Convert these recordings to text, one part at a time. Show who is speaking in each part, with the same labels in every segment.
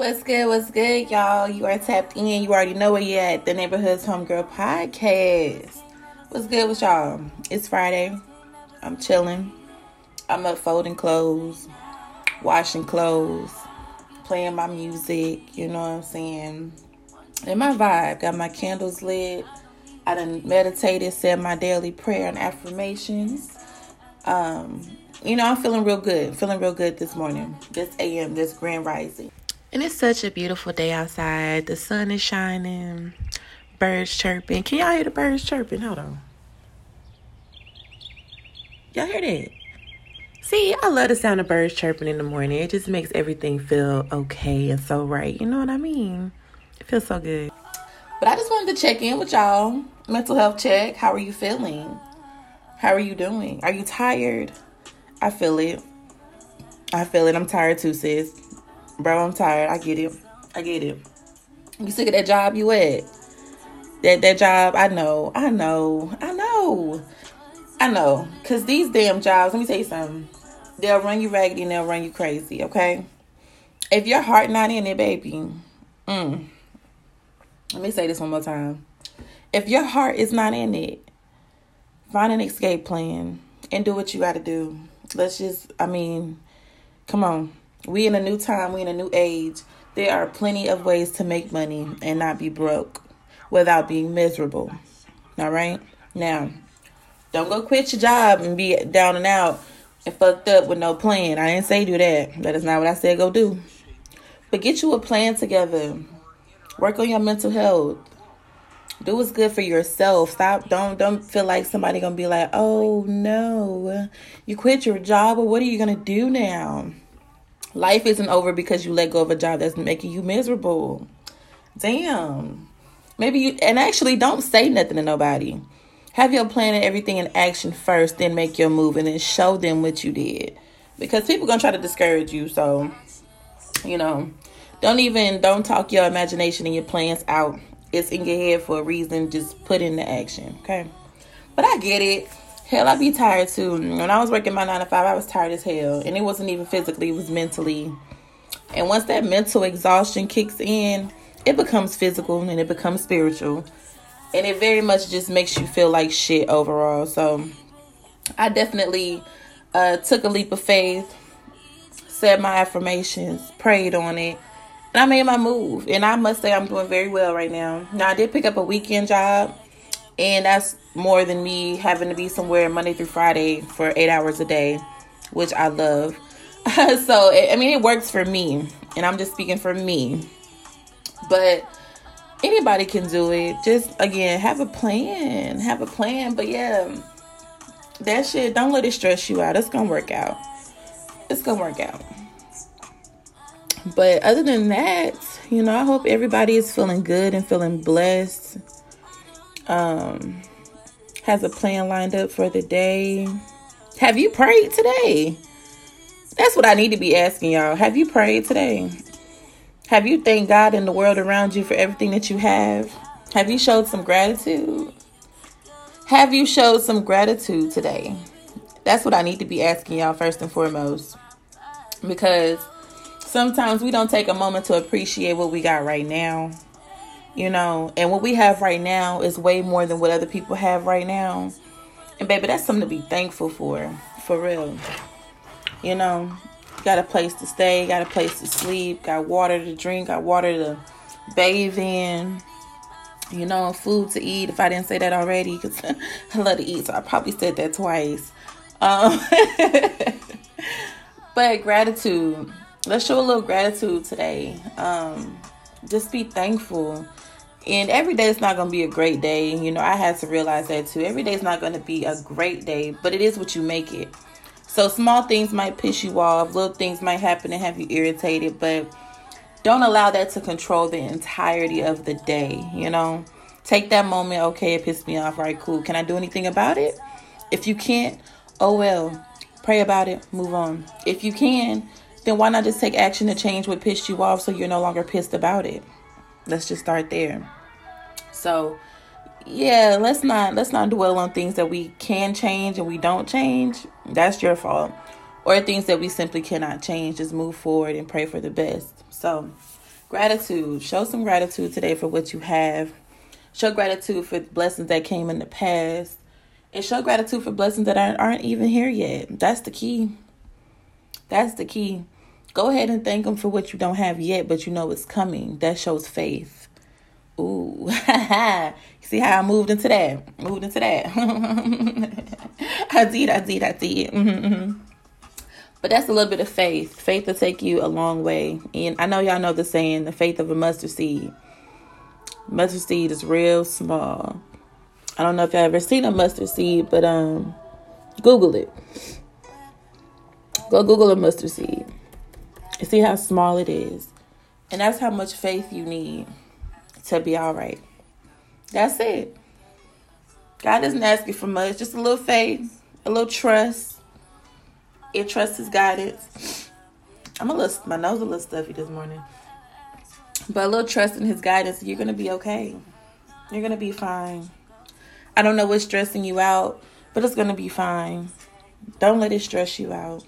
Speaker 1: What's good? What's good, y'all? You are tapped in. You already know where You're at. The Neighborhood's Homegirl Podcast. What's good with y'all? It's Friday. I'm chilling. I'm up folding clothes, washing clothes, playing my music. You know what I'm saying? And my vibe. Got my candles lit. I done meditated, said my daily prayer and affirmations. Um, you know, I'm feeling real good. Feeling real good this morning. This AM, this grand rising. And it's such a beautiful day outside. The sun is shining, birds chirping. Can y'all hear the birds chirping? Hold on. Y'all hear that? See, I love the sound of birds chirping in the morning. It just makes everything feel okay and so right. You know what I mean? It feels so good. But I just wanted to check in with y'all. Mental health check. How are you feeling? How are you doing? Are you tired? I feel it. I feel it. I'm tired too, sis. Bro, I'm tired. I get it. I get it. You sick of that job you at? That that job, I know. I know. I know. I know. Cause these damn jobs, let me tell you something. They'll run you raggedy and they'll run you crazy, okay? If your heart not in it, baby, mm, let me say this one more time. If your heart is not in it, find an escape plan and do what you got to do. Let's just, I mean, come on. We in a new time, we in a new age. There are plenty of ways to make money and not be broke without being miserable. All right? Now, don't go quit your job and be down and out and fucked up with no plan. I didn't say do that. That is not what I said go do. But get you a plan together. Work on your mental health. Do what's good for yourself. Stop. Don't don't feel like somebody gonna be like, oh no, you quit your job, what are you gonna do now? Life isn't over because you let go of a job that's making you miserable. Damn. Maybe you, and actually don't say nothing to nobody. Have your plan and everything in action first, then make your move and then show them what you did. Because people gonna try to discourage you, so you know, don't even don't talk your imagination and your plans out. It's in your head for a reason. Just put into action, okay? But I get it. Hell, I be tired too. When I was working my nine to five, I was tired as hell, and it wasn't even physically; it was mentally. And once that mental exhaustion kicks in, it becomes physical and it becomes spiritual, and it very much just makes you feel like shit overall. So, I definitely uh, took a leap of faith, said my affirmations, prayed on it, and I made my move. And I must say, I'm doing very well right now. Now, I did pick up a weekend job and that's more than me having to be somewhere Monday through Friday for eight hours a day, which I love. so, I mean, it works for me, and I'm just speaking for me. But anybody can do it. Just again, have a plan. Have a plan. But yeah, that shit, don't let it stress you out. It's gonna work out. It's gonna work out. But other than that, you know, I hope everybody is feeling good and feeling blessed um, has a plan lined up for the day. Have you prayed today? That's what I need to be asking y'all. Have you prayed today? Have you thanked God and the world around you for everything that you have? Have you showed some gratitude? Have you showed some gratitude today? That's what I need to be asking y'all first and foremost. Because sometimes we don't take a moment to appreciate what we got right now you know? And what we have right now is way more than what other people have right now. And baby that's something to be thankful for for real. You know got a place to stay got a place to sleep got water to drink got water to bathe in you know food to eat if i didn't say that already because i love to eat so i probably said that twice. Um, but gratitude. Let's show a little gratitude today. Um, just be thankful and every day is not going to be a great day. You know, I had to realize that too. Every day is not going to be a great day, but it is what you make it. So small things might piss you off, little things might happen and have you irritated, but don't allow that to control the entirety of the day, you know? Take that moment, okay, it pissed me off, right, cool. Can I do anything about it? If you can't, oh well. Pray about it, move on. If you can, then why not just take action to change what pissed you off so you're no longer pissed about it? Let's just start there. So, yeah, let's not let's not dwell on things that we can change and we don't change. That's your fault. Or things that we simply cannot change. Just move forward and pray for the best. So, Gratitude. Show some gratitude today for what you have. Show gratitude for blessings that came in the past. And show gratitude for blessings that aren't, aren't even here yet. That's the key. That's the key. Go ahead and thank them for what you don't have yet, but you know it's coming. That shows faith. Ooh. See how I moved into that? Moved into that. I did, I did, I did. Mm-hmm. But that's a little bit of faith. Faith will take you a long way. And I know y'all know the saying, the faith of a mustard seed. Mustard seed is real small. I don't know if y'all ever seen a mustard seed, but um Google it. Go Google a mustard seed. See how small it is. And that's how much faith you need to be all right. That's it. God doesn't ask you for much, just a little faith, a little trust, and trust his guidance. I'm a little, my nose a little stuffy this morning. But a little trust in his guidance, you're going to be okay. You're going to be fine. I don't know what's stressing you out, but it's going to be fine. Don't let it stress you out.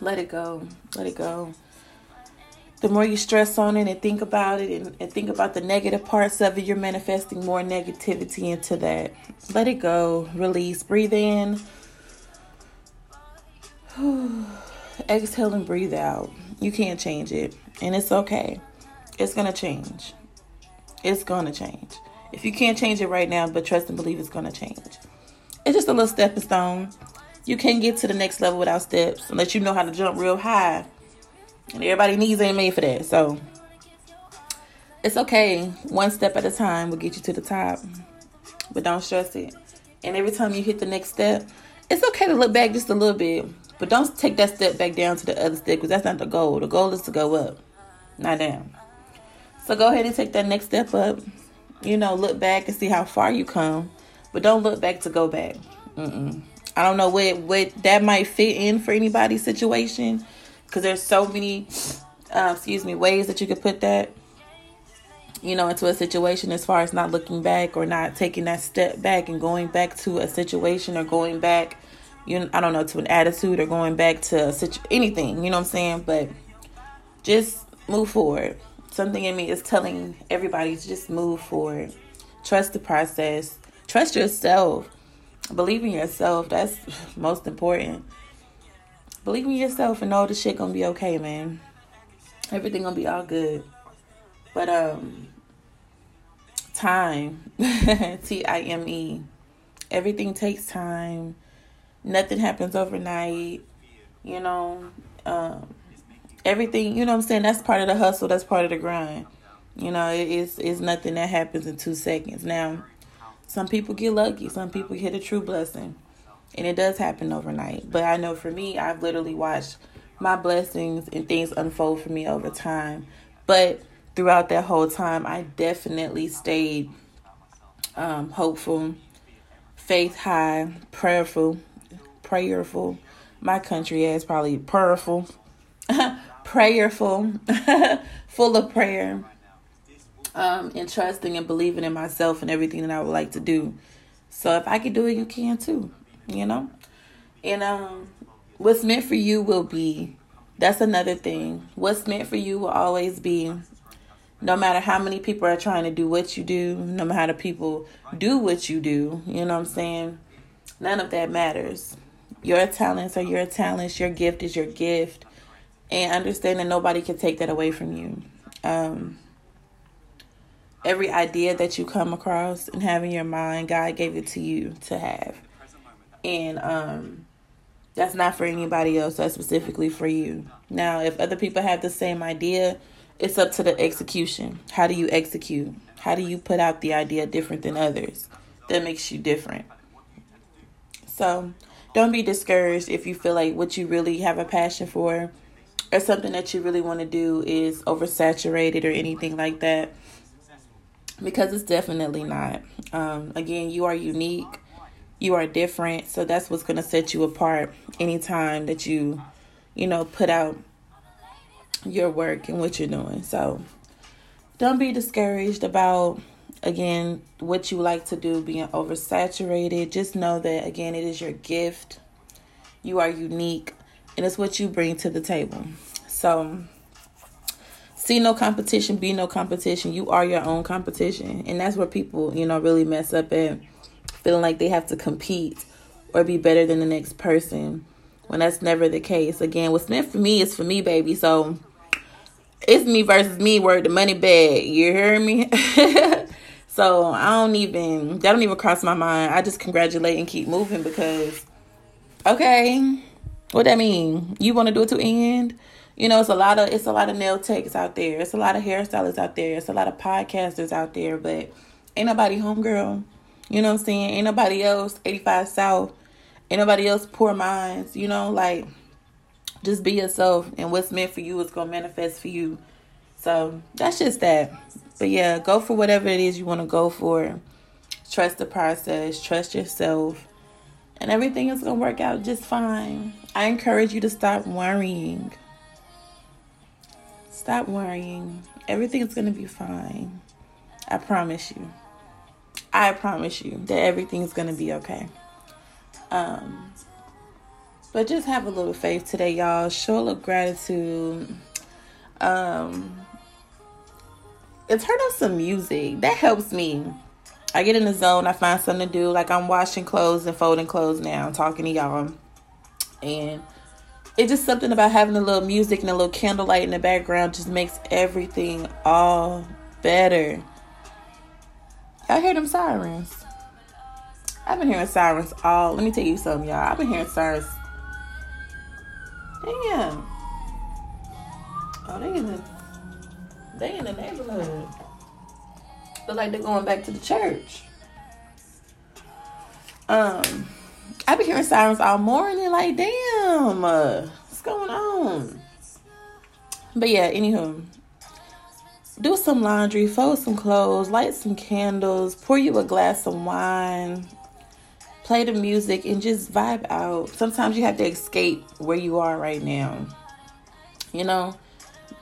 Speaker 1: Let it go. Let it go. The more you stress on it and think about it and, and think about the negative parts of it, you're manifesting more negativity into that. Let it go. Release. Breathe in Exhale and breathe out. You can't change it. And it's okay. It's going to change. It's going to change. If you can't change it right now, but trust and believe it's going to change. It's just a little stepping stone. You can't get to the next level without steps unless you know how to jump real high. And everybody knees ain't made for that. So it's okay. One step at a time will get you to the top. But don't stress it. And every time you hit the next step, it's okay to look back just a little bit. But don't take that step back down to the other step because that's not the goal. The goal is to go up, not down. So go ahead and take that next step up. You know, look back and see how far you come, but don't look back to go back. Mm-mm. I don't know what what that might fit in for anybody's situation because there's so many, uh, excuse me, ways that you could put that. You know, into a situation as far as not looking back or not taking that step back and going back to a situation or going back you I don't know to an attitude or going back to such anything, you know what I'm saying? But just move forward. Something in me is telling everybody to just move forward. Trust the process. Trust yourself. Believe in yourself. That's most important. Believe in yourself and know the shit gonna be okay, man. Everything gonna be all good. But um time. T I M E. Everything takes time nothing happens overnight you know um, everything you know i'm saying that's part of the hustle that's part of the grind you know it, it's, it's nothing that happens in two seconds now some people get lucky some people get a true blessing. And it does happen overnight. But i know for me i've literally watched my blessings and things unfold for me over time. But throughout that whole time i definitely stayed um, hopeful faith high prayerful prayerful. My country is probably prayerful, prayerful, full of prayer, um, and trusting and believing in myself and everything that I would like to do. So if I can do it, you can too. You know, and um, what's meant for you will be. That's another thing. What's meant for you will always be. No matter how many people are trying to do what you do, no matter how the people do what you do, you know what I'm saying? None of that matters. Your talents are your talents. Your gift is your gift. And understand that nobody can take that away from you. Um, every idea that you come across and have in your mind, God gave it to you to have. And um, that's not for anybody else, that's specifically for you. Now, if other people have the same idea, it's up to the execution. How do you execute? How do you put out the idea different than others? That makes you different. So, don't be discouraged if you feel like what you really have a passion for or something that you really want to do is oversaturated or anything like that because it's definitely not. Um, again you are unique. You are different. So that's what's going to set you apart anytime that you you know put out your work and what you're doing. So don't be discouraged about again, what you like to do being oversaturated, just know that again, it is your gift. You are unique, and it's what you bring to the table. So, see no competition, be no competition. You are your own competition. And that's where people, you know, really mess up at feeling like they have to compete or be better than the next person when that's never the case. Again, what's meant for me is for me, baby. So it's me versus me where the money bag. You hear me? so I don't even that don't even cross my mind. I just congratulate and keep moving because okay, what that mean? You want to do it to end? You know, it's a lot of it's a lot of nail techs out there. It's a lot of hairstylists out there. It's a lot of podcasters out there, but ain't nobody homegirl. You know what I'm saying? Ain't nobody else 85 South. Ain't nobody else poor minds. You know, like just be yourself and what's meant for you is gonna manifest for you. So that's just that. But yeah, go for whatever it is you want to go for. Trust the process, trust yourself, and everything is gonna work out just fine. I encourage you to stop worrying. Stop worrying. Everything's gonna be fine. I promise you. I promise you that everything's gonna be okay. Um, but just have a little faith today, y'all. Show a little gratitude. Um, and turn on some music. That helps me. I get in the zone. I find something to do. Like I'm washing clothes and folding clothes now. I'm talking to y'all. And it's just something about having a little music and a little candlelight in the background just makes everything all better. Y'all hear them sirens? I've been hearing sirens all. Let me tell you something, y'all. I've been hearing sirens Damn. Oh, they in the they in the neighborhood. Look like they're going back to the church. Um, I've been hearing sirens all morning. Like, damn, uh, what's going on? But yeah, anywho, do some laundry, fold some clothes, light some candles, pour you a glass of wine, play the music and just vibe out. Sometimes you have to escape where you are right now. You know,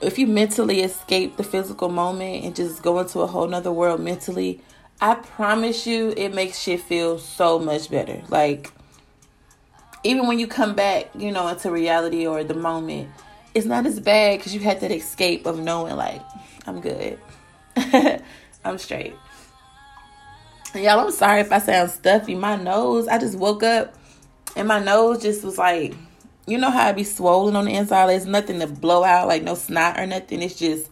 Speaker 1: if you mentally escape the physical moment and just go into a whole nother world mentally, I promise you it makes shit feel so much better. Like, even when you come back, you know, into reality or the moment, it's not as bad because you had that escape of knowing, like, I'm good. I'm straight. Y'all, I'm sorry if I sound stuffy. My nose, I just woke up and my nose just was like, you know how I be swollen on the inside? There's nothing to blow out, like no snot or nothing. It's just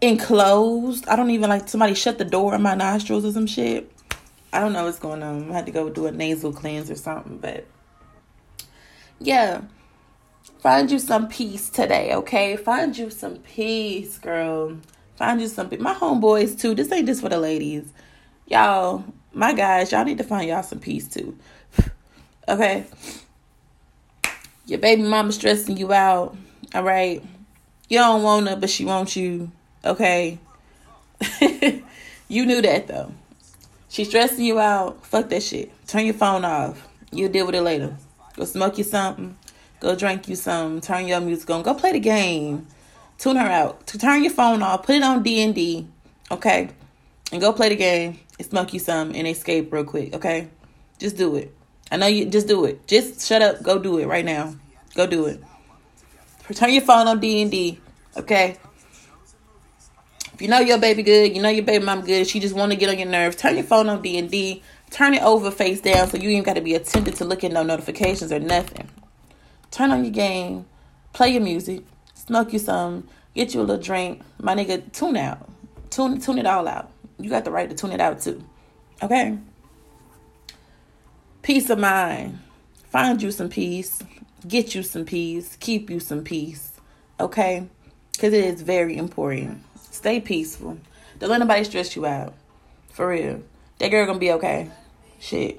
Speaker 1: enclosed. I don't even like somebody shut the door in my nostrils or some shit. I don't know what's going on. I had to go do a nasal cleanse or something, but yeah. Find you some peace today, okay? Find you some peace, girl. Find you some peace. My homeboys too. This ain't just for the ladies y'all, my guys, y'all need to find y'all some peace too. okay? Your baby mama stressing you out, all right? You don't want her, but she wants you, okay? you knew that though. She's stressing you out. Fuck that shit. Turn your phone off. You'll deal with it later. Go smoke you something. Go drink you something. Turn your music on. Go play the game. Tune her out. To Turn your phone off. Put it on D and D. Okay, and go play the game and smoke you some and escape real quick, okay? Just do it. I know you just do it. Just shut up, go do it right now. Go do it. Turn your phone on D and D, okay? If you know your baby good, you know your baby mom good, she just want to get on your nerves, turn your phone on D and D. Turn it over face down so you ain't got to be attended to look at no notifications or nothing. Turn on your game, play your music, smoke you some, get you a little drink. My nigga, tune out. Tune tune it all out you got the right to tune it out too. Okay? Peace of mind. Find you some peace. Get you some peace. Keep you some peace. Okay? Because it is very important. Stay peaceful. Don't let nobody stress you out. For real. That girl gonna be okay. Shit.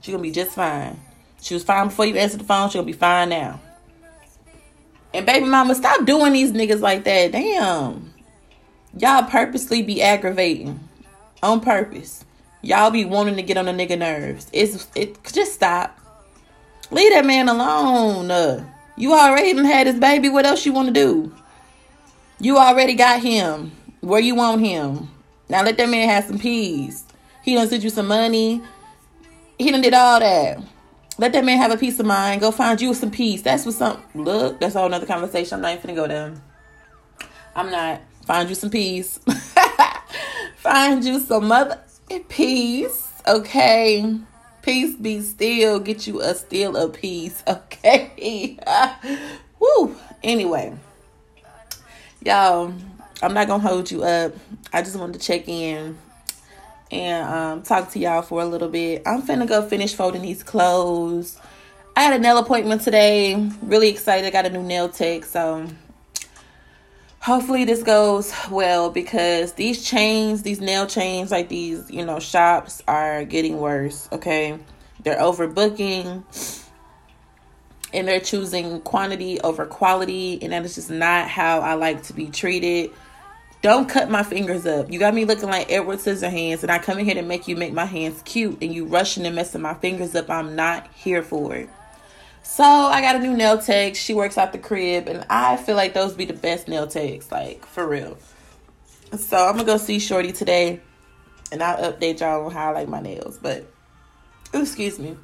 Speaker 1: She gonna be just fine. She was fine before you answered the phone. She gonna be fine now. And baby mama, stop doing these niggas like that. Damn. Y'all purposely be aggravating on purpose. Y'all be wanting to get on the nigga nerves. It's it just stop. Leave that man alone. Uh, you already had his baby. What else you want to do? You already got him where you want him. Now let that man have some peace. He done sent you some money. He done did all that. Let that man have a peace of mind. Go find you some peace. That's what some look. That's all another conversation. I'm not even gonna go down. I'm not. Find you some peace. Find you some mother peace. Okay. Peace be still. Get you a still a piece. Okay. Woo. Anyway. Y'all, I'm not gonna hold you up. I just wanted to check in and um, talk to y'all for a little bit. I'm finna go finish folding these clothes. I had a nail appointment today. Really excited. I got a new nail tech, so hopefully this goes well because these chains, these nail chains, like these, you know, shops are getting worse. Okay, they're overbooking and they're choosing quantity over quality, and that is just not how I like to be treated. Don't cut my fingers up. You got me looking like Edward Scissorhands, and I come in here to make you make my hands cute, and you rushing and messing my fingers up. I'm not here for it. So I got a new nail tech. She works out the crib, and I feel like those be the best nail techs, like for real. So I'm gonna go see Shorty today, and I'll update y'all on how I like my nails. But excuse me.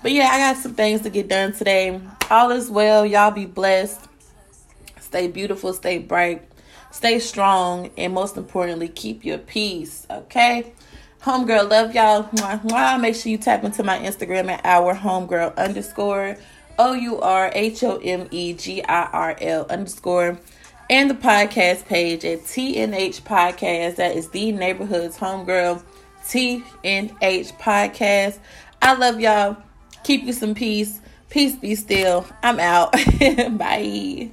Speaker 1: But yeah, I got some things to get done today. All is well. Y'all be blessed. Stay beautiful, stay bright, stay strong, and most importantly, keep your peace. Okay? Homegirl, love y'all. Make sure you tap into my Instagram at our homegirl underscore O U R H O M E G I R L underscore and the podcast page at TNH Podcast. That is the neighborhood's homegirl TNH Podcast. I love y'all. Keep you some peace. Peace be still. I'm out. Bye.